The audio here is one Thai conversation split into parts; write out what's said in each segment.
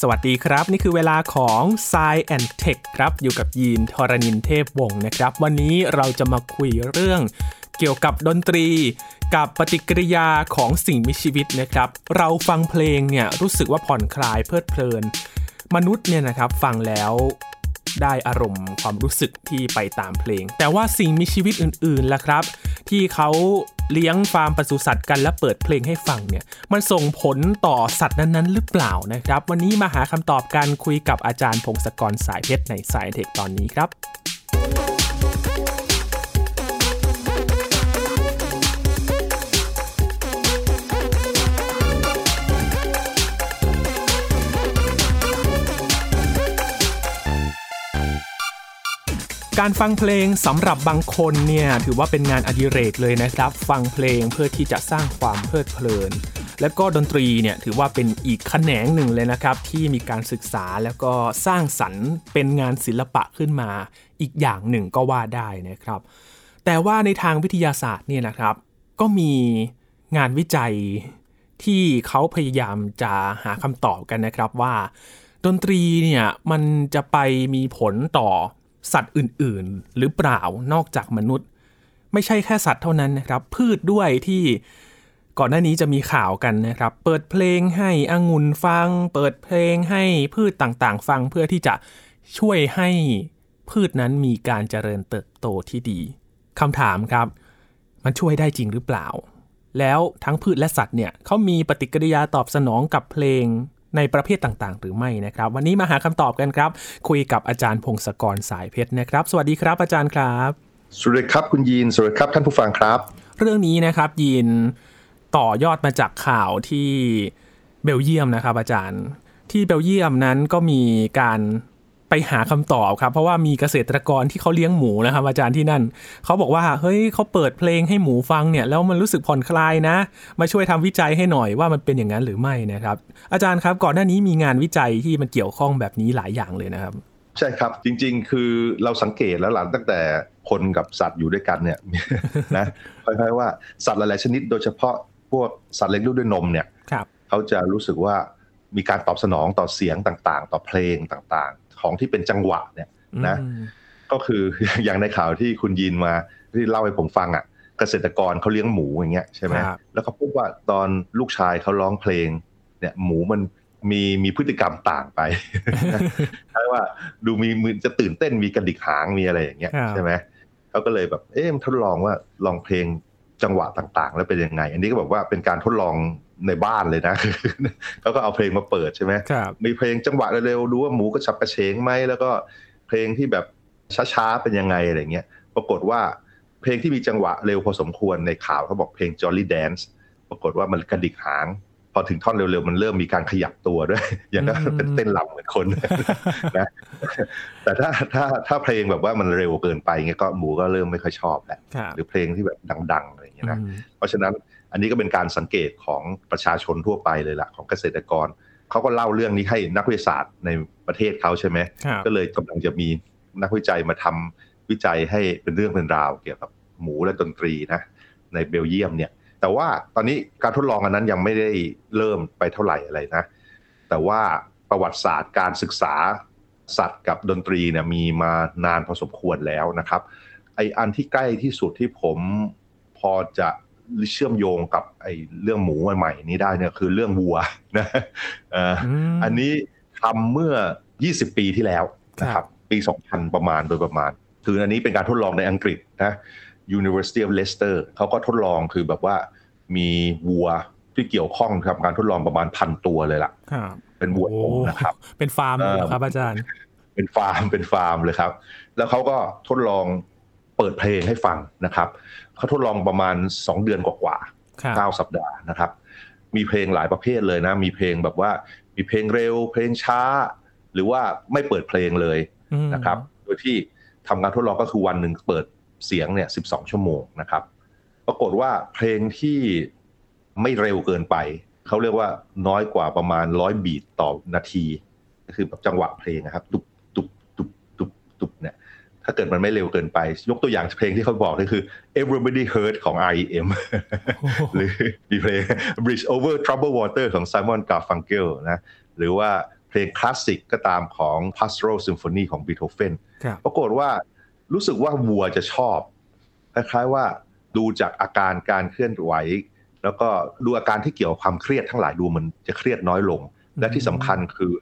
สวัสดีครับ นี่คือเวลาของ s ซแอนเทคครับ อยู่กับยีนทรณินเทพวงศ์นะครับ วันนี้เราจะมาคุยเรื่องเกี่ยวกับดนตรี กับปฏิกิริยาของสิ่งมีชีวิตนะครับ เราฟังเพลงเนี่ยรู้สึกว่าผ่อนคลายเพลิดเพลิน มนุษย์เนี่ยนะครับฟังแล้ว ได้อารมณ์ความรู้สึกที่ไปตามเพลง แต่ว่าสิ่งมีชีวิตอื่นๆล่ะครับ ที่เขาเลี้ยงฟาร์มปศุสัตว์กันและเปิดเพลงให้ฟังเนี่ย มันส่งผลต่อสัตว์นั้นๆ หรือเปล่านะครับ วันนี้มาหาคำตอบการคุยกับอาจารย์พงศกรสายเพชรในสายเทคตอนนี้ครับ การฟังเพลงสำหรับบางคนเนี่ยถือว่าเป็นงานอดิเรกเลยนะครับ ฟังเพลงเพื่อที่จะสร้างความเพลิดเพลิน และก็ดนตรีเนี่ยถือว่าเป็นอีกแขนงหนึ่งเลยนะครับ ที่มีการศึกษาแล้วก็สร้างสรรค์เป็นงานศิลปะขึ้นมา อีกอย่างหนึ่งก็ว่าได้นะครับ แต่ว่าในทางวิทยาศาสตร์เนี่ยนะครับ ก็มีงานวิจัยที่เขาพยายามจะหาคำตอบกันนะครับว่า ดนตรีเนี่ยมันจะไปมีผลต่อ สัตว์อื่นๆ หรือเปล่านอกจากมนุษย์ ไม่ใช่แค่สัตว์เท่านั้นนะครับ พืชด้วยที่ก่อนหน้านี้จะมีข่าวกันนะครับ เปิดเพลงให้องุ่นฟัง เปิดเพลงให้พืชต่างๆ ฟังเพื่อที่จะช่วยให้พืชนั้นมีการเจริญเติบโตที่ดีคำถามครับ มันช่วยได้จริงหรือเปล่า แล้วทั้งพืชและสัตว์เนี่ยเขามีปฏิกิริยาตอบสนองกับเพลง ในประเภทต่างๆ หรือไม่นะครับ วันนี้มาหาคำตอบกันครับ คุยกับอาจารย์พงศกรสายเพชรนะครับ สวัสดีครับอาจารย์ครับสวัสดีครับคุณยีนสวัสดีครับท่านผู้ฟังครับ เรื่องนี้นะครับยีนต่อยอดมาจากข่าวที่เบลเยียมนะครับ อาจารย์ที่เบลเยียมนั้นก็มีการ ไปหาคำตอบครับ เพราะว่ามีเกษตรกรที่เขาเลี้ยงหมูนะครับ อาจารย์ที่นั่น เขาบอกว่าเฮ้ยเขาเปิดเพลงให้หมูฟังเนี่ยแล้วมันรู้สึกผ่อนคลายนะ มาช่วยทำวิจัยให้หน่อยว่ามันเป็นอย่างนั้นหรือไม่นะครับ อาจารย์ครับก่อนหน้านี้มีงานวิจัยที่มันเกี่ยวข้องแบบนี้หลายอย่างเลยนะครับ ใช่ครับจริง ๆ คือเราสังเกตแล้วหลังตั้งแต่คนกับสัตว์อยู่ด้วยกันเนี่ยนะค่อยๆว่าสัตว์หลายๆชนิด โดยเฉพาะพวกสัตว์เลี้ยงลูกด้วยนมเนี่ยเขาจะรู้สึกว่ามีการตอบสนองต่อเสียงต่างๆ ต่อเพลงต่าง ของที่เป็นจังหวะเนี่ยนะก็คืออย่างในข่าวที่คุณยินมาที่เล่าให้ผมฟังอะเกษตรกรเขาเลี้ยงหมูอย่างเงี้ยใช่ไหมแล้วเขาพูดว่าตอนลูกชายเขาร้องเพลง เนี่ยหมูมันมีมีพฤติกรรมต่างไปใช่ว่าดูมีมือจะตื่นเต้นมีกระดิกหางมีอะไรอย่างเงี้ยใช่ไหมเขาก็เลยแบบ เอ๊ะทดลองว่าลองเพลง จังหวะต่างๆ แล้วเป็นยังไง อันนี้ก็บอกว่าเป็นการทดลองในบ้านเลยนะเขาก็เอาเพลงมาเปิดใช่ไหมมีเพลงจังหวะเร็วๆดูว่าหมูก็ฉับกระเฉงไหมแล้วก็เพลงที่แบบช้าๆเป็นยังไงอะไรเงี้ยปรากฏว่าเพลงที่มีจังหวะเร็วพอสมควรในข่าวเขาบอกเพลง Jolly Dance ปรากฏว่ามันกระดิกหาง พอถึงท่อนเร็วๆ มันเริ่มมีการขยับตัวด้วย อย่างนั้นเป็นเต้นลำเหมือนคนนะแต่ถ้าถ้าถ้าเพลงแบบว่ามันเร็วเกินไปเงี้ยก็หมูก็เริ่มไม่ค่อยชอบแหละหรือเพลงที่แบบดังๆอะไรอย่างเงี้ยนะเพราะฉะนั้นอันนี้ก็เป็นการสังเกตของประชาชนทั่วไปเลยละของเกษตรกรเขาก็เล่าเรื่องนี้ให้นักวิทยาศาสตร์ในประเทศเขาใช่ไหมก็เลยกำลังจะมีนักวิจัยมาทำวิจัยให้เป็นเรื่องเป็นราวเกี่ยวกับหมูและดนตรีนะในเบลเยียมเนี่ย แต่ว่าตอนนี้การทดลองอันนั้นยังไม่ได้เริ่มไปเท่าไหร่อะไรนะ แต่ว่าประวัติศาสตร์การศึกษาสัตว์กับดนตรีเนี่ยมีมานานพอสมควรแล้วนะครับ ไออันที่ใกล้ที่สุดที่ผมพอจะเชื่อมโยงกับไอ้เรื่องหมูใหม่ๆนี้ได้เนี่ยคือเรื่องวัวนะอันนี้ทำเมื่อ 20 ปีที่แล้วนะครับ ปี 2000 ประมาณโดยประมาณ คืออันนี้เป็นการทดลองในอังกฤษนะ University of Leicester เขาก็ทดลองคือแบบว่ามีวัวที่เกี่ยวข้องกับการทดลองประมาณพันตัวเลยล่ะเป็นวัวนะครับ เป็นฟาร์มเลยครับอาจารย์ เป็นฟาร์มเป็นฟาร์มเลยครับ แล้วเขาก็ทดลองเปิดเพลงให้ฟังนะครับเขาทดลองประมาณสองเดือนกว่าๆเก้าสัปดาห์นะครับ มีเพลงหลายประเภทเลยนะ มีเพลงแบบว่ามีเพลงเร็ว เพลงช้า หรือว่าไม่เปิดเพลงเลยนะครับ โดยที่ทำการทดลองก็คือวันหนึ่งเปิด เสียงเนี่ยสิบสองชั่วโมงนะครับ ปรากฏว่าเพลงที่ไม่เร็วเกินไปเขาเรียกว่าน้อยกว่าประมาณร้อยบีทต่อนาทีคือแบบจังหวะเพลงนะครับตุบตุบตุบตุบตุบเนี่ยถ้าเกิดมันไม่เร็วเกินไป ยกตัวอย่างเพลงที่เขาบอกก็คือ Everybody Heard ของ R.E.M. หรือมีเพลง Bridge Over Troubled Water ของ Simon Garfunkel นะหรือว่าเพลงคลาสสิกก็ตามของ Pastoral Symphony ของบีโธเฟนปรากฏว่า รู้สึกว่าวัวจะชอบคล้ายๆว่าดูจากอาการการเคลื่อนไหว แล้วก็ดูอาการที่เกี่ยวกับความเครียดทั้งหลายดูมันจะเครียดน้อยลง และที่สำคัญคือ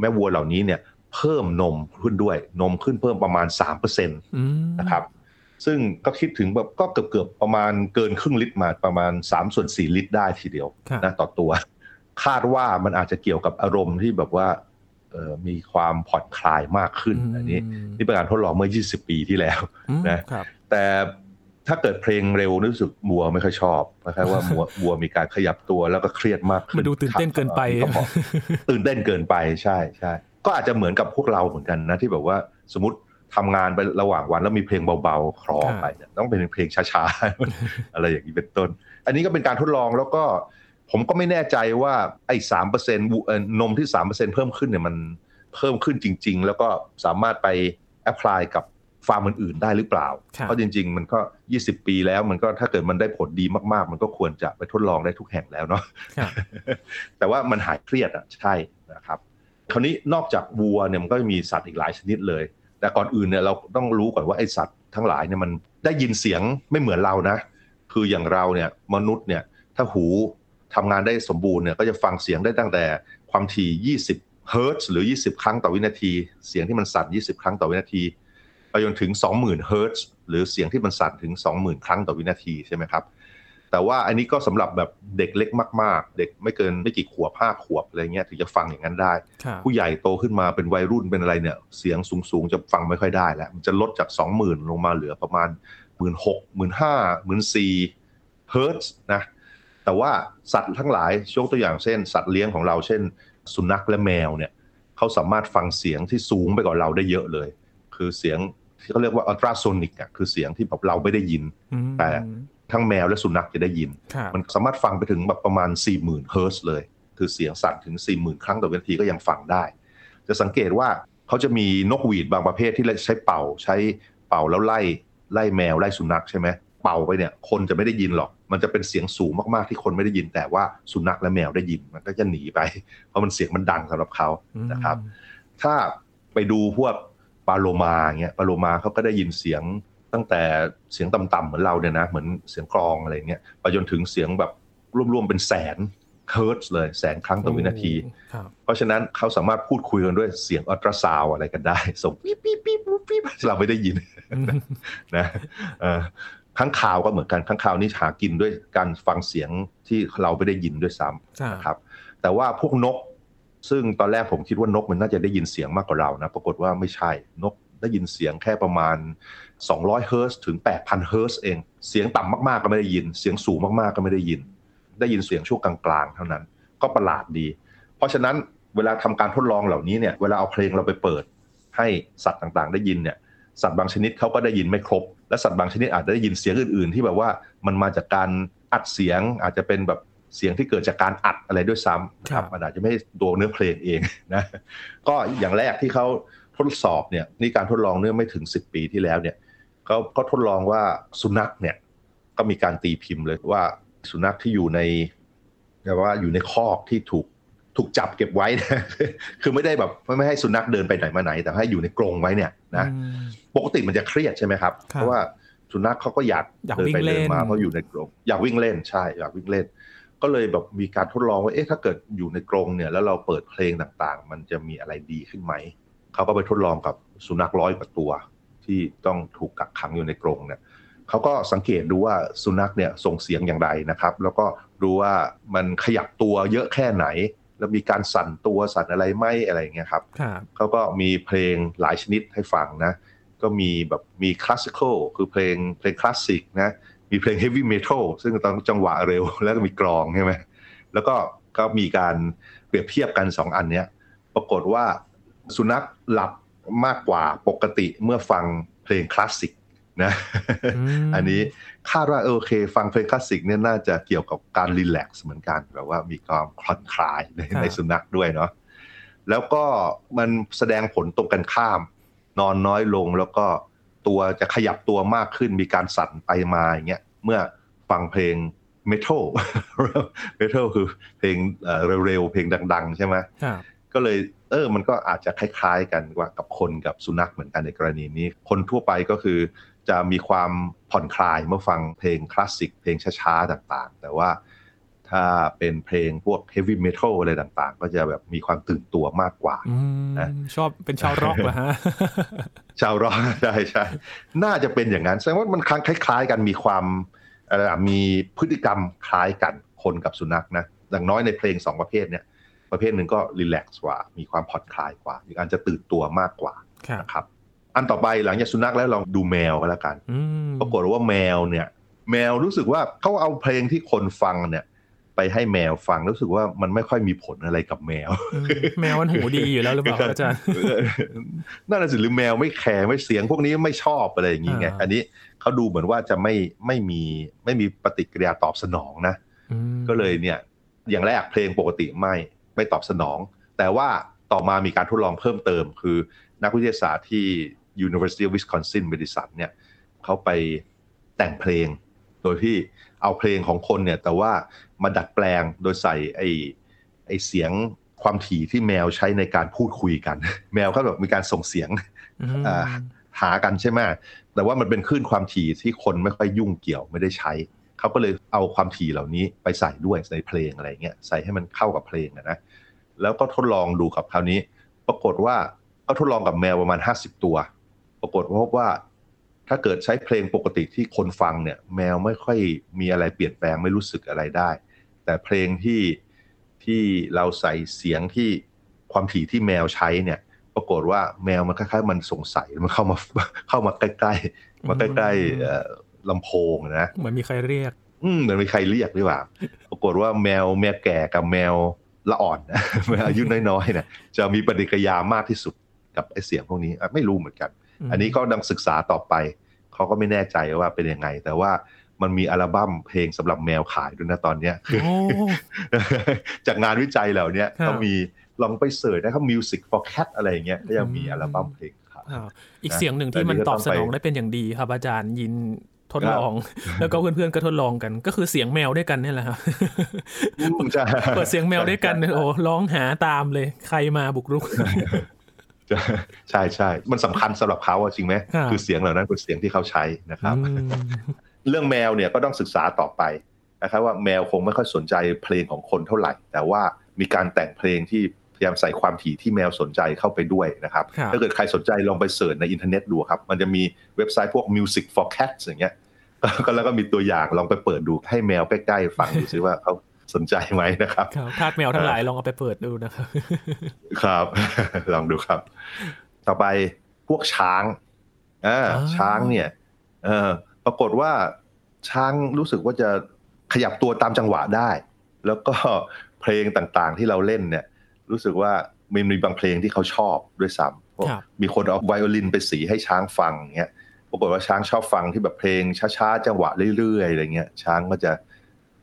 แม่วัวเหล่านี้เนี่ย เพิ่มนมขึ้นด้วยนมขึ้นเพิ่มประมาณ3%นะครับ ซึ่งก็คิดถึงแบบก็เกือบเกือบประมาณเกินครึ่งลิตรมาประมาณ3ส่วน4ลิตรได้ทีเดียวนะต่อตัว คาดว่ามันอาจจะเกี่ยวกับอารมณ์ที่แบบว่า มีความผ่อนคลายมากขึ้นอันนี้นี่เป็นการทดลองเมื่อ 20 ปีที่แล้วนะแต่ถ้าเกิดเพลงเร็วรู้สึกบัวไม่ค่อยชอบนะครับว่าบัวบัวมีการขยับตัวแล้วก็เครียดมากขึ้นมันดูตื่นเต้นเกินไปตื่นเต้นเกินไปใช่ใช่ก็อาจจะเหมือนกับพวกเราเหมือนกันนะที่แบบว่าสมมติทำงานไประหว่างวันแล้วมีเพลงเบาๆคลอไปเนี่ยต้องเป็นเพลงช้าๆอะไรอย่างนี้เป็นต้น อันนี้ก็เป็นการทดลองแล้วก็ ผมก็ไม่แน่ใจว่าไอ้สามเปอร์เซ็นต์นมที่สามเปอร์เซ็นต์เพิ่มขึ้นเนี่ยมันเพิ่มขึ้นจริง ๆ แล้วก็สามารถไป apply กับฟาร์มอื่นๆได้หรือเปล่า เพราะจริง ๆ มันก็ 20 ปีแล้วมันก็ถ้าเกิดมันได้ผลดีมากๆ มันก็ควรจะไปทดลองได้ทุกแห่งแล้วเนาะแต่ว่ามันหายเครียดอะใช่นะครับ คราวนี้นอกจากวัวเนี่ยมันก็มีสัตว์อีกหลายชนิดเลย แต่ก่อนอื่นเนี่ยเราต้องรู้ก่อนว่าไอสัตว์ทั้งหลายเนี่ยมันได้ยินเสียงไม่เหมือนเรานะ คืออย่างเราเนี่ยมนุษย์เนี่ยถ้าหู ทำงานได้สมบูรณ์เนี่ยก็จะฟังเสียงได้ตั้งแต่ความถี่ 20 เฮิร์ตซ์หรือ 20 ครั้งต่อวินาที เสียงที่มันสั่น 20 ครั้งต่อวินาทีไปจนถึง 20,000เฮิร์ตซ์หรือเสียงที่มันสั่นถึง 20,000 ครั้งต่อวินาทีใช่ไหมครับแต่ว่าอันนี้ก็สำหรับแบบเด็กเล็กมาก ๆ เด็กไม่เกินไม่กี่ขวบห้าขวบอะไรเงี้ยถึงจะฟังอย่างนั้นได้ ผู้ใหญ่โตขึ้นมาเป็นวัยรุ่นเป็นอะไรเนี่ย เสียงสูง ๆ จะฟังไม่ค่อยได้แล้วมันจะลดจาก 20,000 ลงมาเหลือประมาณ 1 6 0 0 0 1 5 0 0 0 1 4เฮิร์ตซ์นะ แต่ว่าสัตว์ทั้งหลายยกตัวอย่างเช่น สัตว์เลี้ยงของเราเช่น สุนัขและแมวเนี่ยเขาสามารถฟังเสียงที่สูงไปกว่าเราได้เยอะเลย คือเสียงที่เขาเรียกว่าอัลตราโซนิกอะคือเสียงที่แบบเราไม่ได้ยิน แต่ทั้งแมวและสุนัขจะได้ยิน มันสามารถฟังไปถึงแบบประมาณ 4 0,000เฮิร์ตซ์เลย คือเสียงสั่นถึง 4 0,000 ครั้งต่อวินาทีก็ยังฟังได้ จะสังเกตว่าเขาจะมีนกหวีดบางประเภทที่ใช้เป่า ใช้เป่าแล้วไล่ไล่แมวไล่สุนัขใช่ไหม เป่าไปเนี่ย คนจะไม่ได้ยินหรอก มันจะเป็นเสียงสูงมากๆที่คนไม่ได้ยิน แต่ว่าสุนัขและแมวได้ยินมันก็จะหนีไป เพราะมันเสียงมันดังสำหรับเขานะครับ ถ้าไปดูพวกปาโลมาเงี้ยปาโลมาเขาก็ได้ยินเสียงตั้งแต่เสียงต่ำๆเหมือนเราเนี่ยนะเหมือนเสียงกรองอะไรเงี้ยไปจนถึงเสียงแบบรวมๆเป็นแสนเฮิร์ตซ์เลยแสนครั้งต่อวินาที เพราะฉะนั้นเขาสามารถพูดคุยกันด้วยเสียงอัลตราซาวอะไรกันได้ส่งปี๊บปี๊บปี๊บปี๊บเราไม่ได้ยินนะ ข้างข่าวก็เหมือนกันข้างข่าวนี่หากินด้วยการฟังเสียงที่เราไม่ได้ยินด้วยซ้ำนะครับ แต่ว่าพวกนก ซึ่งตอนแรกผมคิดว่านกมันน่าจะได้ยินเสียงมากกว่าเรานะปรากฏว่าไม่ใช่นกได้ยินเสียงแค่ประมาณ 200 เฮิร์ตถึง 8,000 เฮิร์ตเอง เสียงต่ำมาก ๆ ก็ไม่ได้ยิน เสียงสูงมาก ๆ ก็ไม่ได้ยิน ได้ยินเสียงช่วงกลาง ๆ เท่านั้น ก็ประหลาดดี เพราะฉะนั้นเวลาทำการทดลองเหล่านี้เนี่ย เวลาเอาเพลงเราไปเปิด ให้สัตว์ต่าง ๆ ได้ยินเนี่ย สัตว์บางชนิดเขาก็ได้ยินไม่ครบ และสัตว์บางชนิดอาจจะได้ยินเสียงอื่น ๆ ที่แบบว่ามันมาจากการอัดเสียงอาจจะเป็นแบบเสียงที่เกิดจากการอัดอะไรด้วยซ้ำนะครับมันอาจจะไม่ตัวเนื้อเพลงเองนะก็อย่างแรกที่เขาทดสอบเนี่ยนี่การทดลองเนื่อไม่ถึง 10 ปีที่แล้วเนี่ยเขาก็ทดลองว่าสุนัขเนี่ยก็มีการตีพิมพ์เลยว่าสุนัขที่อยู่ในแบบว่าอยู่ในคอกที่ถูก ถูกจับเก็บไว้นะคือไม่ได้แบบไม่ให้สุนัขเดินไปไหนมาไหน แต่ให้อยู่ในกรงไว้เนี่ยนะปกติมันจะเครียดใช่ไหมครับ เพราะว่าสุนัขเขาก็อยากเดินไปเดินมาเพราะอยู่ในกรงอยากวิ่งเล่นใช่อยากวิ่งเล่น ก็เลยแบบมีการทดลองว่าเอ๊ะถ้าเกิดอยู่ในกรงเนี่ย แล้วเราเปิดเพลงต่างๆ มันจะมีอะไรดีขึ้นไหมเขาก็ไปทดลองกับสุนัขร้อยกว่าตัว ที่ต้องถูกกักขังอยู่ในกรงเนี่ยเขาก็สังเกตดูว่าสุนัขเนี่ยส่งเสียงอย่างไรนะครับ แล้วก็ดูว่ามันขยับตัวเยอะแค่ไหน แล้วมีการสั่นตัวสั่นอะไรไหมอะไรเงี้ยครับเขาก็มีเพลงหลายชนิดให้ฟังนะ ก็มีแบบมี classical คือเพลงเพลงคลาสสิกนะมีเพลง heavy metal ซึ่งต้องจังหวะเร็วแล้วก็มีกลองใช่ไหมแล้วก็ก็มีการเปรียบเทียบกันสองอันเนี้ยปรากฏว่าสุนัขหลับมากกว่าปกติเมื่อฟังเพลงคลาสสิกนะ อันนี้ คาดว่าโอเค ฟังเพลงคลาสสิกเนี่ยน่าจะเกี่ยวกับการ relax เหมือนกันแบบว่ามีความผ่อนคลายในในสุนัขด้วยเนาะแล้วก็มันแสดงผลตรงกันข้าม นอนน้อยลงแล้วก็ตัวจะขยับตัวมากขึ้นมีการสั่นไปมาอย่างเงี้ยเมื่อฟังเพลงเมทัลเมทัลคือเพลงเร็วๆ เพลงดัง ๆ ใช่ไหมก็ก็เลยเออ มันก็อาจจะคล้าย ๆ กันว่ากับคนกับสุนัขเหมือนกันในกรณีนี้ คนทั่วไปก็คือ จะมีความผ่อนคลายเมื่อฟังเพลงคลาสสิกเพลงช้าๆต่างๆ แต่ว่าถ้าเป็นเพลงพวกเฮฟวี่เมทัลอะไรต่างๆ ก็จะแบบมีความตื่นตัวมากกว่านะชอบเป็นชาวร็อกเหรอฮะ ชาวร็อกใช่ใช่น่าจะเป็นอย่างนั้นแสดงว่ามันคล้ายๆกันมีความมีพฤติกรรมคล้ายกันคนกับสุนัขนะอย่างน้อยในเพลงสองประเภทเนี้ยประเภทหนึ่งก็รีแลกซ์กว่า มีความผ่อนคลายกว่า อีกอันจะตื่นตัวมากกว่านะครับ อันต่อไปหลังจากสุนัขแล้วลองดูแมวก็แล้วกันปรากฏว่าแมวเนี่ย แมวรู้สึกว่าเขาเอาเพลงที่คนฟังเนี่ย ไปให้แมวฟังรู้สึกว่ามันไม่ค่อยมีผลอะไรกับแมว แมวมันหูดีอยู่แล้วหรือเปล่าอาจารย์นั่นสิหรือแมวไม่แคร์ไม่เสียงพวกนี้ไม่ชอบอะไรอย่างนี้ไงอันนี้เขาดูเหมือนว่าจะไม่ไม่มีไม่มีปฏิกิริยาตอบสนองนะก็เลยเนี่ย อย่างแรกเพลงปกติไม่ไม่ตอบสนอง แต่ว่าต่อมามีการทดลองเพิ่มเติมคือ นักวิทยาศาสตร์ที่ University of Wisconsin Madison เนี่ยเขาไปแต่งเพลง โดยที่เอาเพลงของคนเนี่ยแต่ว่ามาดัดแปลงโดยใส่ไอ้ไอ้เสียงความถี่ที่แมวใช้ในการพูดคุยกัน แมวเขาแบบมีการส่งเสียงหากันใช่ไหมแต่ว่ามันเป็นคลื่นความถี่ที่คนไม่ค่อยยุ่งเกี่ยวไม่ได้ใช้เขาก็เลยเอาความถี่เหล่านี้ไปใส่ด้วยในเพลงอะไรเงี้ยใส่ให้มันเข้ากับเพลงนะแล้วก็ทดลองดูกับคราวนี้ ปรากฏว่า เขาทดลองกับแมวประมาณ 50 ตัว ปรากฏพบว่าถ้าเกิดใช้เพลงปกติที่คนฟังเนี่ยแมวไม่ค่อยมีอะไรเปลี่ยนแปลงไม่รู้สึกอะไรได้ แต่เพลงที่ที่เราใส่เสียงที่ความถี่ที่แมวใช้เนี่ย ปรากฏว่าแมวมันคล้ายๆ มันสงสัยมันเข้ามาเข้ามาใกล้ๆมาใกล้ๆลำโพงนะเหมือนมีใครเรียก อืมเหมือนมีใครเรียกหรือเปล่า ปรากฏว่าแมวแมวแก่กับแมวละอ่อนอายุน้อยๆเนี่ยจะมีปฏิกิริยามากที่สุด กับไอเสียงพวกนี้ไม่รู้เหมือนกัน อันนี้ก็ดังศึกษาต่อไป เขาก็ไม่แน่ใจว่าเป็นยังไง แต่ว่ามันมีอัลบั้มเพลงสำหรับแมวขายด้วยนะตอนเนี้ยจากงานวิจัยเหล่านี้เขามีลองไปเสิร์ชนะครับ Music for Cat อะไรอย่างเงี้ยก็ยังมีอัลบั้มเพลงขายอีกเสียงหนึ่งที่มันตอบสนองได้เป็นอย่างดีครับ อาจารย์ยินทดลอง แล้วก็เพื่อนๆก็ทดลองกัน ก็คือเสียงแมวด้วยกันนี่แหละครับเปิดเสียงแมวด้วยกันโอ้ร้องหาตามเลย ใครมาบุกรุก ใช่ใช่ มันสำคัญสำหรับเขาจริงไหมคือเสียงเหล่านั้นคือเสียงที่เขาใช้นะครับ เรื่องแมวเนี่ยก็ต้องศึกษาต่อไปนะครับว่าแมวคงไม่ค่อยสนใจเพลงของคนเท่าไหร่ แต่ว่ามีการแต่งเพลงที่พยายามใส่ความถี่ที่แมวสนใจเข้าไปด้วยนะครับ ถ้าเกิดใครสนใจลองไปเสิร์ชในอินเทอร์เน็ตดูครับ มันจะมีเว็บไซต์พวก music for cats อย่างเงี้ยก็แล้วก็มีตัวอย่างลองไปเปิดดูให้แมวใกล้ๆฟังดูซิว่าเขา สนใจไหมนะครับทาสแมวทั้งหลายลองเอาไปเปิดดูนะครับครับ ลองดูครับ ต่อไปพวกช้างอ่าช้างเนี่ย เออปรากฏว่าช้างรู้สึกว่าจะขยับตัวตามจังหวะได้ แล้วก็เพลงต่างๆที่เราเล่นเนี่ย รู้สึกว่ามีมีบางเพลงที่เขาชอบด้วยซ้ำมีคนเอาไวโอลินไปสีให้ช้างฟังเงี้ยปรากฏว่าช้างชอบฟังที่แบบเพลงช้าๆจังหวะเรื่อยๆอะไรเงี้ยช้างก็จะ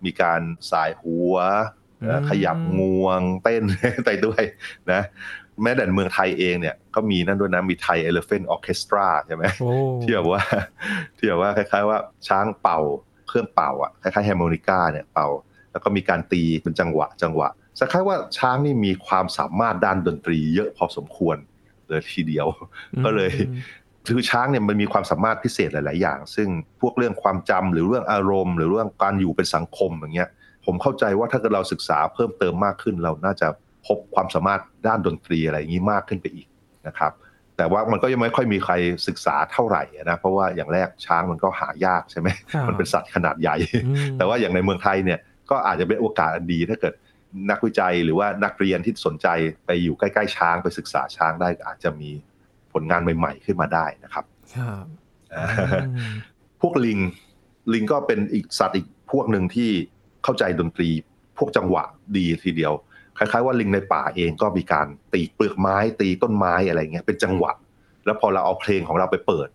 มีการส่ายหัวขยับงวงเต้นไปด้วยนะแม้แต่เมืองไทยเองเนี่ยก็มีนั่นด้วยนะ มี Thai Elephant Orchestra ใช่ไหมที่แบบว่าที่แบบว่าคล้ายๆว่าช้างเป่าเครื่องเป่าอะคล้ายๆแฮร์โมนิกาเนี่ยเป่า แล้วก็มีการตีเป็นจังหวะจังหวะคล้ายๆว่าช้างนี่มีความสามารถด้านดนตรีเยอะพอสมควรเลยทีเดียว ก็เลย คือช้างเนี่ยมันมีความสามารถพิเศษหลาย ๆ อย่าง ซึ่งพวกเรื่องความจำหรือเรื่องอารมณ์ หรือเรื่องการอยู่เป็นสังคมอย่างเงี้ย ผมเข้าใจว่าถ้าเกิดเราศึกษาเพิ่มเติมมากขึ้น เราน่าจะพบความสามารถด้านดนตรีอะไรอย่างนี้มากขึ้นไปอีกนะครับ แต่ว่ามันก็ยังไม่ค่อยมีใครศึกษาเท่าไหร่นะเพราะว่าอย่างแรกช้างมันก็หายากใช่ไหมมันเป็นสัตว์ขนาดใหญ่ แต่ว่าอย่างในเมืองไทยเนี่ยก็อาจจะเป็นโอกาสดีถ้าเกิดนักวิจัยหรือว่านักเรียนที่สนใจไปอยู่ใกล้ ๆ ช้างไปศึกษาช้างได้อาจจะมี ผลงานใหม่ ๆ ขึ้นมาได้นะครับพวกลิงลิงก็เป็นอีกสัตว์อีกพวกหนึ่งที่เข้าใจดนตรีพวกจังหวะดีทีเดียว คล้าย ๆ ว่าลิงในป่าเองก็มีการตีเปลือกไม้ ตีต้นไม้อะไรเงี้ยเป็นจังหวะ แล้วพอเราเอาเพลงของเราไปเปิด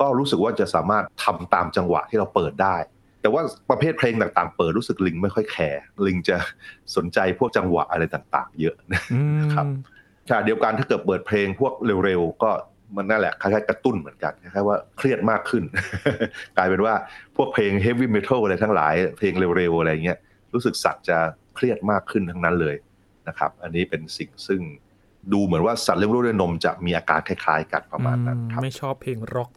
ก็รู้สึกว่าจะสามารถทำตามจังหวะที่เราเปิดได้ แต่ว่าประเภทเพลงต่างๆ เปิดรู้สึกลิงไม่ค่อยแคร์ลิงจะสนใจพวกจังหวะอะไรต่าง ๆ เยอะนะครับ ขณะเดียวกันถ้าเกิดเปิดเพลงพวกเร็วๆก็มันนั่นแหละคล้ายๆกระตุ้นเหมือนกันคล้ายๆว่าเครียดมากขึ้น กลายเป็นว่าพวกเพลงเฮฟวี่เมทัลอะไรทั้งหลาย เพลงเร็วๆอะไรเงี้ยรู้สึกสัตว์จะเครียดมากขึ้นทั้งนั้นเลยนะครับ อันนี้เป็นสิ่งซึ่งดูเหมือนว่าสัตว์เลี้ยงลูกด้วยนมจะมีอาการคล้ายๆกันประมาณนั้นครับไม่ชอบเพลงร็อก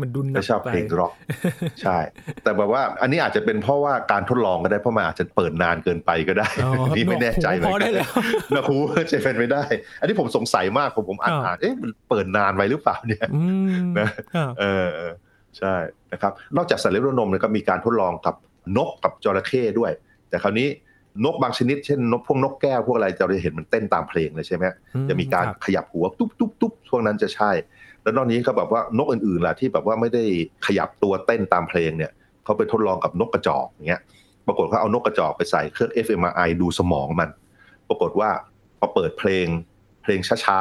มันดุนไม่ชอบเพลงร็อกใช่ แต่แบบว่าอันนี้อาจจะเป็นเพราะว่าการทดลองก็ได้เพราะมันอาจจะเปิดนานเกินไปก็ได้นี่ไม่แน่ใจเลยนะครูจะเป็นไม่ได้ อันนี้ผมสงสัยมากผมผมอ่านอ่านเอ๊ะมันเปิดนานไปหรือเปล่าเนี่ยนะเออใช่นะครับ นอกจากสัตว์เลี้ยงนมเนี่ยก็มีการทดลองกับนกกับจระเข้ด้วย แต่คราวนี้ นกบางชนิดเช่นนกพวกนกแก้วพวกอะไรจะเราเห็นมันเต้นตามเพลงเลยใช่ไหมจะมีการขยับหัวตุ๊บตุ๊บตุ๊บพวกนั้นจะใช่ แล้วนอกนี้ก็แบบว่านกอื่นๆล่ะที่แบบว่าไม่ได้ขยับตัวเต้นตามเพลงเนี่ยเขาไปทดลองกับนกกระจอกอย่างเงี้ยปรากฏเขาเอานกกระจอกไปใส่เครื่อง fMRI ดูสมองมัน ปรากฏว่าพอเปิดเพลงเพลงช้า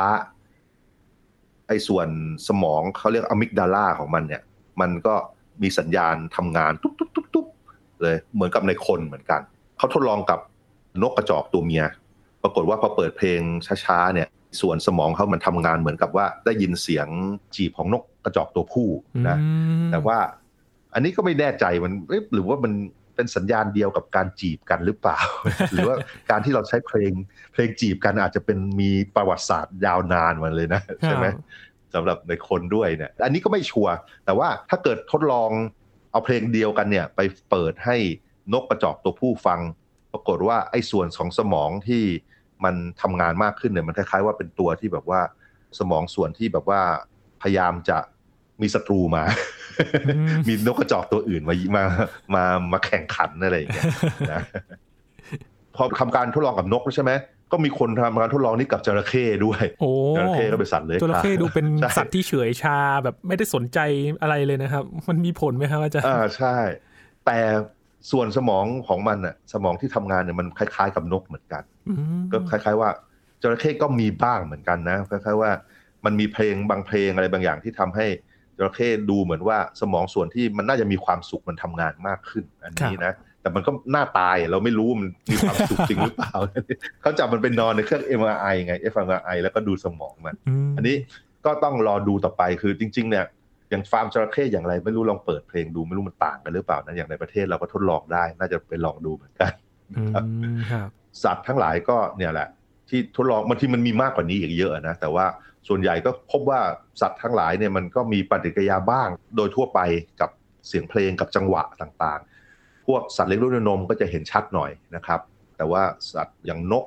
ๆไอ้ส่วนสมองเขาเรียกอะมิกดาลาของมันเนี่ย มันก็มีสัญญาณทำงานตุ๊บตุ๊บตุ๊บตุ๊บเลยเหมือนกับในคนเหมือนกัน เขาทดลองกับนกกระจอกตัวเมีย ปรากฏว่าพอเปิดเพลงช้าๆเนี่ย ส่วนสมองเขามันทำงานเหมือนกับว่าได้ยินเสียงจีบของนกกระจอกตัวผู้นะ แต่ว่าอันนี้ก็ไม่แน่ใจมันหรือว่ามันเป็นสัญญาณเดียวกับการจีบกันหรือเปล่า หรือว่าการที่เราใช้เพลงเพลงจีบกันอาจจะเป็นมีประวัติศาสตร์ยาวนานมาเลยนะใช่ไหมสำหรับในคนด้วยเนี่ย อันนี้ก็ไม่ชัวร์แต่ว่าถ้าเกิดทดลองเอาเพลงเดียวกันเนี่ย ไปเปิดให้ นกกระจอกตัวผู้ฟัง ปรากฏว่าไอ้ส่วนของสมองที่มันทำงานมากขึ้นเนี่ยมันคล้ายๆว่าเป็นตัวที่แบบว่าสมองส่วนที่แบบว่าพยายามจะมีศัตรูมา มีนกกระจอกตัวอื่นมามามามาแข่งขันอะไรอย่างเงี้ยนะพอทำการทดลองกับนกใช่ไหมก็มีคนทำการทดลองนี้กับจระเข้ด้วยจระเข้ก็เป็นสัตว์เลยจระเข้ดูเป็นสัตว์ที่เฉยชาแบบไม่ได้สนใจอะไรเลยนะครับ มันมีผลไหมครับอาจารย์อ่าใช่ แต่ ส่วนสมองของมันอะสมองที่ทำงานเนี่ยมันคล้าย ๆ กับนกเหมือนกันก็คล้าย ๆ ว่าจระเข้ก็มีบ้างเหมือนกันนะคล้ายๆว่ามันมีเพลงบางเพลงอะไรบางอย่างที่ทำให้จระเข้ดูเหมือนว่าสมองส่วนที่มันน่าจะมีความสุขมันทำงานมากขึ้น อันนี้นะแต่มันก็หน้าตายเราไม่รู้มันมีความสุขจริงหรือเปล่าเขาจับมันเป็นนอนในเครื่อง MRI ไง fMRI แล้วก็ดูสมองมัน อันนี้ก็ต้องรอดูต่อไปคือจริง ๆ เนี่ย อย่างฟาร์มจระเข้อย่างไรไม่รู้ลองเปิดเพลงดูไม่รู้มันต่างกันหรือเปล่านะอย่างในประเทศเราก็ทดลองได้ น่าจะไปลองดูเหมือนกันครับสัตว์ทั้งหลายก็เนี่ยแหละ ที่ทดลองบางทีมันมีมากกว่านี้อีกเยอะนะแต่ว่าส่วนใหญ่ก็พบว่าสัตว์ทั้งหลายเนี่ยมันก็มีปฏิกิริยาบ้าง โดยทั่วไปกับเสียงเพลงกับจังหวะต่างๆ พวกสัตว์เลี้ยงลูกด้วยนมก็จะเห็นชัดหน่อยนะครับ แต่ว่าสัตว์อย่างนก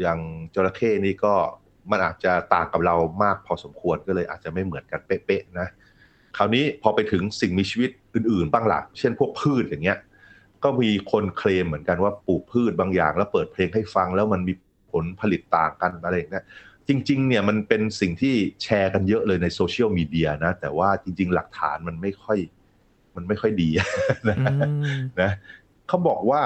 อย่างจระเข้นี่ก็มันอาจจะต่างกับเรามากพอสมควรก็เลยอาจจะไม่เหมือนกันเป๊ะๆนะ คราวนี้พอไปถึงสิ่งมีชีวิตอื่นๆ บ้างละเช่นพวกพืชอย่างเงี้ย ก็มีคนเคลมเหมือนกันว่าปลูกพืชบางอย่าง แล้วเปิดเพลงให้ฟังแล้วมันมีผลผลิตต่างกันอะไรอย่างเงี้ยจริงๆเนี่ยมันเป็นสิ่งที่แชร์กันเยอะเลยในโซเชียลมีเดียนะ แต่ว่าจริง ๆ หลักฐานมันไม่ค่อย มันไม่ค่อยดีนะนะเขาบอกว่า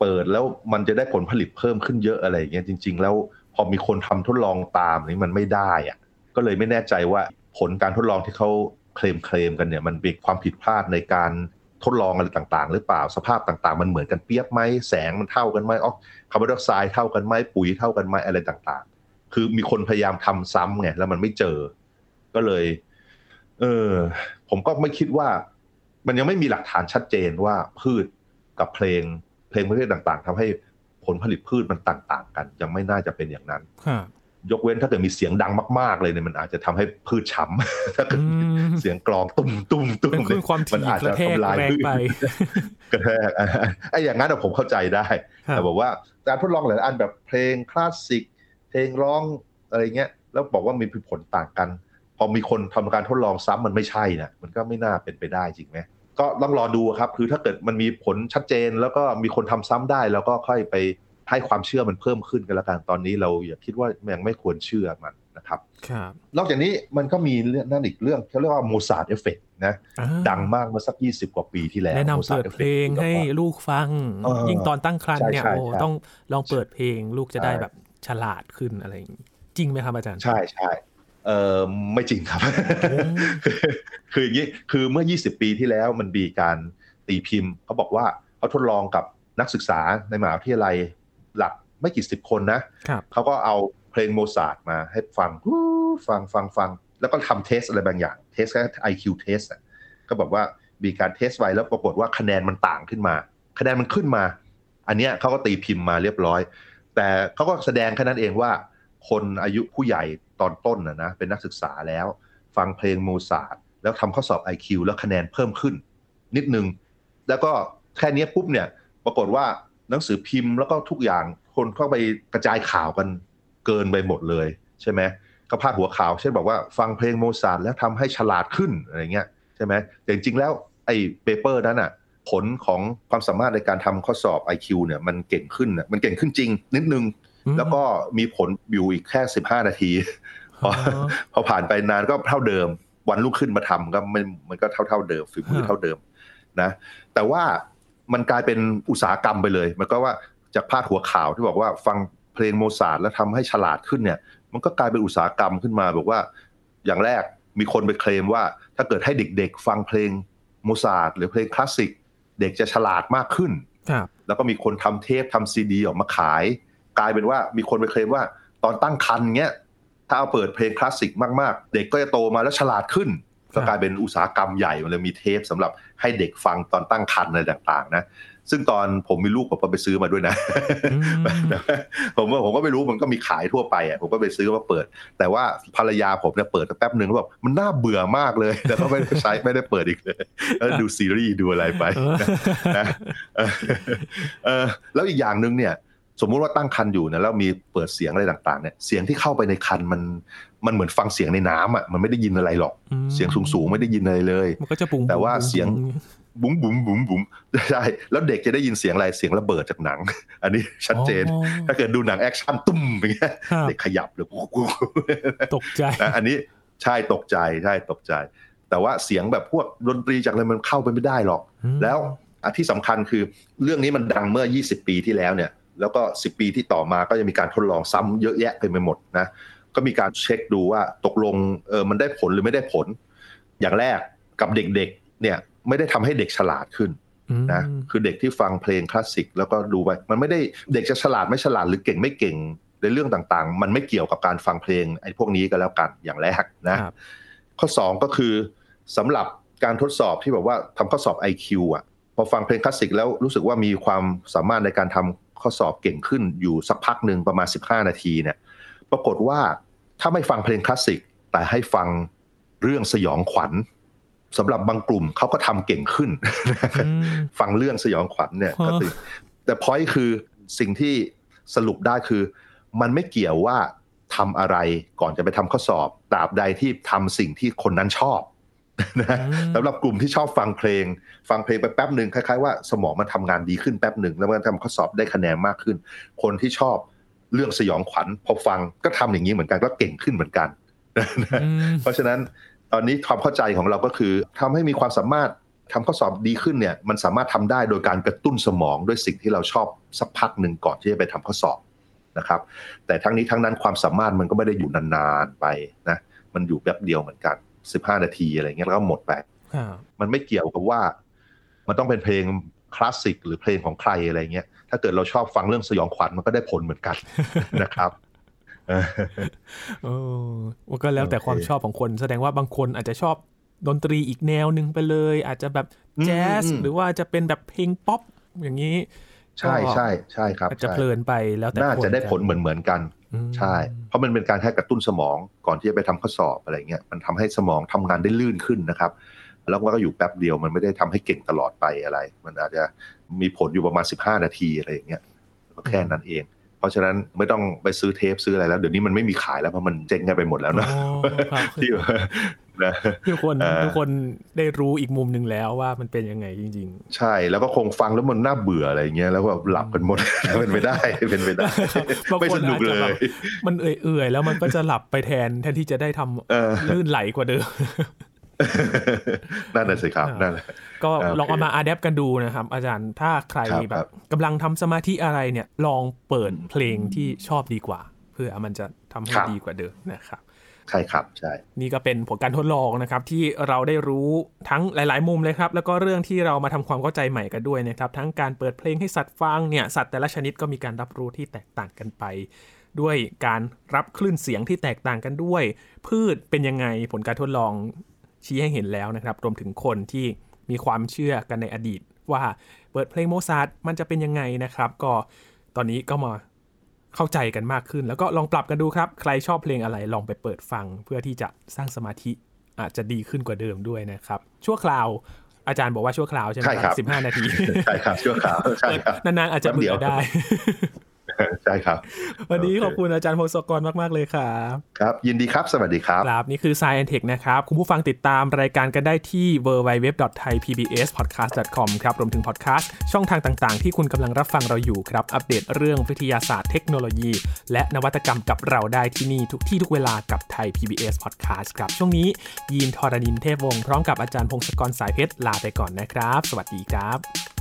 เปิดแล้วมันจะได้ผลผลิตเพิ่มขึ้นเยอะอะไรอย่างเงี้ยจริง ๆ แล้วพอมีคนทำทดลองตามนี่มันไม่ได้อะก็เลยไม่แน่ใจว่าผลการทดลองที่เขา เคลมเคลมกันเนี่ยมันเป็นความผิดพลาดในการทดลองอะไรต่างๆ หรือเปล่าสภาพต่างๆ มันเหมือนกันเปียบไหมแสงมันเท่ากันไหมออกคาร์บอนไดออกไซด์เท่ากันไหมปุ๋ยเท่ากันไหมอะไรต่างๆ คือมีคนพยายามทำซ้ำไงแล้วมันไม่เจอ ก็เลย เออ ผมก็ไม่คิดว่า มันยังไม่มีหลักฐานชัดเจนว่าพืชกับเพลง เพลงประเภทต่างๆทำให้ผลผลิตพืชมันต่าง ๆ กัน ยังไม่น่าจะเป็นอย่างนั้น ยกเว้นถ้าเกิดมีเสียงดังมาก ๆ เลยเนี่ยมันอาจจะทำให้พืชช้ำถ้าเกิดเสียงกรองตุ้มตุ้มตุ้มเนี่ยมันอาจจะทำลายพืชกระแทกไอ้อย่างนั้นผมเข้าใจได้ แต่บอกว่าการทดลองหลายอันแบบเพลงคลาสสิก เพลงร้องอะไรเงี้ย แล้วบอกว่ามีผลต่างกัน พอมีคนทำการทดลองซ้ำมันไม่ใช่นะมันก็ไม่น่าเป็นไปได้จริงไหมก็ต้องรอดูครับ คือถ้าเกิดมันมีผลชัดเจนแล้วก็มีคนทำซ้ำได้แล้วก็ค่อยไป ให้ความเชื่อมันเพิ่มขึ้นกันแล้วกันตอนนี้เราอย่าคิดว่ายังไม่ควรเชื่อมันนะครับครับนอกจากนี้มันก็มีเรื่องนั่นอีกเรื่องเขาเรียกว่า Mozart effect นะดังมากเมื่อสักยี่สิบกว่าปีที่แล้วแนะนำเปิดเพลงให้ลูกฟัง ยิ่งตอนตั้งครรภ์เนี่ยโอ้ต้องลองเปิดเพลงลูกจะได้แบบฉลาดขึ้นอะไรอย่างนี้จริงไหมครับอาจารย์ ใช่ใช่เออไม่จริงครับ คืออย่างนี้คือเมื่อ 20 ปีที่แล้วมันมีการตีพิมพ์เขาบอกว่าเขาทดลองกับนักศึกษาในมหาวิทยาลัย หลักไม่กี่สิบคนนะเขาก็เอาเพลงโมซาร์ทมาให้ฟังฟังฟังฟัง แล้วก็ทำ test อะไรบางอย่าง test แค่ IQ test ก็บอกว่ามีการ test ไว้แล้วปรากฏว่าคะแนนมันต่างขึ้นมา คะแนนมันขึ้นมา อันเนี้ยเขาก็ตีพิมพ์มาเรียบร้อย แต่เขาก็แสดงแค่นั้นเองว่า คนอายุผู้ใหญ่ตอนต้นนะนะเป็นนักศึกษาแล้ว ฟังเพลงโมซาร์ทแล้วทำข้อสอบ IQ แล้วคะแนนเพิ่มขึ้น นิดนึง แล้วก็แค่นี้ปุ๊บเนี่ยปรากฏว่า หนังสือพิมพ์แล้วก็ทุกอย่างคนเข้าไปกระจายข่าวกันเกินไปหมดเลยใช่ไหมก็พาดหัวข่าวเช่นบอกว่าฟังเพลงโมซาร์ทแล้วทำให้ฉลาดขึ้นอะไรเงี้ยใช่ไหมแต่จริงๆแล้วไอ้ paper นั้นอะผลของความสามารถในการทำข้อสอบ IQ เนี่ยมันเก่งขึ้นมันเก่งขึ้นจริง นิดนึง แล้วก็มีผลอยู่อีกแค่สิบห้านาทีพอพอผ่านไปนานก็เท่าเดิม วันรุ่งขึ้นมาทำก็มันมันก็เท่าเท่าเดิมฝีมือเท่าเดิมนะแต่ว่า มันกลายเป็นอุตสาหกรรมไปเลย มันก็ว่าจากพาดหัวข่าวที่บอกว่าฟังเพลงโมซาร์ทแล้วทำให้ฉลาดขึ้นเนี่ย มันก็กลายเป็นอุตสาหกรรมขึ้นมา บอกว่าอย่างแรกมีคนไปเคลมว่า ถ้าเกิดให้เด็กๆ ฟังเพลงโมซาร์ทหรือเพลงคลาสสิกเด็กจะฉลาดมากขึ้นแล้วก็มีคนทำเทปทำซีดีออกมาขาย กลายเป็นว่ามีคนไปเคลมว่า ตอนตั้งครรภ์เงี้ยถ้าเอาเปิดเพลงคลาสสิกมากๆ เด็กก็จะโตมาแล้วฉลาดขึ้น ก็กลายเป็นอุตสาหกรรมใหญ่มันเลยมีเทปสำหรับให้เด็กฟังตอนตั้งครรภ์อะไรต่าง ๆ นะซึ่งตอนผมมีลูกผมก็ไปซื้อมาด้วยนะ ผมว่าผมก็ไม่รู้มันก็มีขายทั่วไปอะผมก็ไปซื้อมาเปิด แต่ว่าภรรยาผมเนี่ยเปิดแป๊บหนึ่งแล้วบอกมันน่าเบื่อมากเลยแต่ก็ไม่ได้ใช้ไม่ได้เปิดอีกเลยแล้วดูซีรีส์ดูอะไรไปนะแล้วอีกอย่างหนึ่งเนี่ย สมมุติว่าตั้งครรภ์อยู่นะแล้วมีเปิดเสียงอะไรต่างๆเนี่ยเสียงที่เข้าไปในครรภ์มันมันเหมือนฟังเสียงในน้ำอะมันไม่ได้ยินอะไรหรอก เสียงสูงๆไม่ได้ยินอะไรเลย มันก็จะปุ๋งแต่ว่าเสียงบุ๋มบุ๋มบุ๋มบุ๋มใช่แล้วเด็กจะได้ยินเสียงอะไรเสียงระเบิดจากหนัง อันนี้ชัดเจน ถ้าเกิดดูหนัง action ตู้มอย่างเงี้ยเด็กขยับเลยตกใจอันนี้ใช่ตกใจใช่ตกใจ แต่ว่าเสียงแบบพวกดนตรีจากอะไรมันเข้าไปไม่ได้หรอก แล้วอันที่สำคัญคือเรื่องนี้มันดังเมื่อ 20 ปีที่แล้วเนี่ย แล้วก็ 10 ปีที่ต่อมาก็จะมีการทดลองซ้ำเยอะแยะไปหมดนะก็มีการเช็คดูว่าตกลงเออมันได้ผลหรือไม่ได้ผล อย่างแรกกับเด็กๆเนี่ยไม่ได้ทำให้เด็กฉลาดขึ้นนะคือเด็กที่ฟังเพลงคลาสสิกแล้วก็ดูไปมันไม่ได้เด็กจะฉลาดไม่ฉลาดหรือเก่งไม่เก่งในเรื่องต่างๆ มันไม่เกี่ยวกับการฟังเพลงไอ้พวกนี้ก็แล้วกันอย่างแรกนะข้อ 2 ก็คือสำหรับการทดสอบที่แบบว่าทำข้อสอบ IQ อะพอฟังเพลงคลาสสิกแล้วรู้สึกว่ามีความสามารถในการทำ ข้อสอบเก่งขึ้นอยู่สักพักหนึ่งประมาณ 15 นาทีเนี่ยปรากฏว่าถ้าไม่ฟังเพลงคลาสสิก แต่ให้ฟังเรื่องสยองขวัญสำหรับบางกลุ่มเขาก็ทำเก่งขึ้น ฟังเรื่องสยองขวัญเนี่ยก็ติดแต่พอยคือสิ่งที่สรุปได้คือ มันไม่เกี่ยวว่าทำอะไรก่อนจะไปทำข้อสอบตราบใดที่ทำสิ่งที่คนนั้นชอบ นะสำหรับกลุ่มที่ชอบฟังเพลง ฟังเพลงไปแป๊บหนึ่งคล้ายๆว่าสมองมันทำงานดีขึ้นแป๊บหนึ่งแล้วมันทำข้อสอบได้คะแนนมากขึ้น คนที่ชอบเรื่องสยองขวัญพอฟังก็ทำอย่างนี้เหมือนกันก็เก่งขึ้นเหมือนกัน เพราะฉะนั้นตอนนี้ความเข้าใจของเราก็คือทำให้มีความสามารถทำข้อสอบดีขึ้นเนี่ยมันสามารถทำได้โดยการกระตุ้นสมองด้วยสิ่งที่เราชอบสักพักหนึ่งก่อนที่จะไปทำข้อสอบนะครับ แต่ทั้งนี้ทั้งนั้นความสามารถมันก็ไม่ได้อยู่นานๆไปนะมันอยู่แป๊บเดียวเหมือนกัน 15นาทีอะไรเงี้ยแล้วก็หมดไปมันไม่เกี่ยวกับว่า มันต้องเป็นเพลงคลาสสิกหรือเพลงของใครอะไรเงี้ย ถ้าเกิดเราชอบฟังเรื่องสยองขวัญมันก็ได้ผลเหมือนกันนะครับเออก็แล้วแต่ความชอบของคน แสดงว่าบางคนอาจจะชอบดนตรีอีกแนวหนึ่งไปเลย อาจจะแบบแจ๊สหรือว่าจะเป็นแบบเพลงป๊อปอย่างนี้ ใช่ใช่ใช่ครับอาจจะเพลินไปแล้วแต่น่าจะได้ผลเหมือนเหมือนกัน ใช่ เพราะมันเป็นการแค่กระตุ้นสมองก่อนที่จะไปทำข้อสอบอะไรเงี้ยมันทำให้สมองทำงานได้ลื่นขึ้นนะครับ แล้วก็อยู่แป๊บเดียวมันไม่ได้ทำให้เก่งตลอดไปอะไร มันอาจจะมีผลอยู่ประมาณสิบห้านาทีอะไรอย่างเงี้ยก็แค่นั้นเอง เพราะฉะนั้นไม่ต้องไปซื้อเทปซื้ออะไรแล้ว เดี๋ยวนี้มันไม่มีขายแล้วเพราะมันเจ๊งกันไปหมดแล้วนะที่ นะทุกคนทุกคนได้รู้อีกมุมหนึ่งแล้วว่ามันเป็นยังไงจริง ๆ ใช่แล้วก็คงฟังแล้วมันน่าเบื่ออะไรเงี้ยแล้วก็หลับกันหมดเป็นไปได้เป็นไปได้ไม่สนุกเลย มันเอื่อยๆแล้วมันก็จะหลับไปแทนแทนที่จะได้ทำลื่นไหลกว่าเดิมนั่นแหละสิครับนั่นแหละก็ลองเอามาอาดแอปกันดูนะครับ อาจารย์ถ้าใครแบบกำลังทำสมาธิอะไรเนี่ย ลองเปิดเพลงที่ชอบดีกว่า เพื่อมันจะทำให้ดีกว่าเดิมนะครับ ใช่ครับใช่ นี่ก็เป็นผลการทดลองนะครับ ที่เราได้รู้ทั้งหลาย ๆ มุมเลยครับ แล้วก็เรื่องที่เรามาทำความเข้าใจใหม่กันด้วยนะครับ ทั้งการเปิดเพลงให้สัตว์ฟังเนี่ยสัตว์แต่ละชนิดก็มีการรับรู้ที่แตกต่างกันไป ด้วยการรับคลื่นเสียงที่แตกต่างกันด้วย พืชเป็นยังไงผลการทดลองชี้ให้เห็นแล้วนะครับ รวมถึงคนที่มีความเชื่อกันในอดีต ว่าเปิดเพลงโมซาร์ทมันจะเป็นยังไงนะครับ ก็ตอนนี้ก็มา เข้าใจกันมากขึ้น แล้วก็ลองปรับกันดูครับ ใครชอบเพลงอะไรลองไปเปิดฟัง เพื่อที่จะสร้างสมาธิอาจจะดีขึ้นกว่าเดิมด้วยนะครับ ชั่วคราวอาจารย์บอกว่าชั่วคราวใช่ไหมครับสิบห้านาที ใช่ครับชั่วคราว ใช่ครับ นานๆอาจจะเบื่อได้ ใช่ครับ วันนี้ขอบคุณอาจารย์พงศกรมาก ๆ เลยครับ ครับ ยินดีครับ สวัสดีครับ ครับ นี่คือ Science Tech นะครับ คุณผู้ฟังติดตามรายการกันได้ที่ www.thaipbspodcast.com ครับ รวมถึงพอดแคสต์ช่องทางต่าง ๆ ที่คุณกำลังรับฟังเราอยู่ครับ อัปเดตเรื่องวิทยาศาสตร์เทคโนโลยี และนวัตกรรมกับเราได้ที่นี่ทุกที่ทุกเวลากับไทย PBS Podcast ครับ ช่วงนี้ยีนทอรานินเทพวงศ์พร้อมกับอาจารย์พงศกรสายเพชรลาไปก่อนนะครับ สวัสดีครับ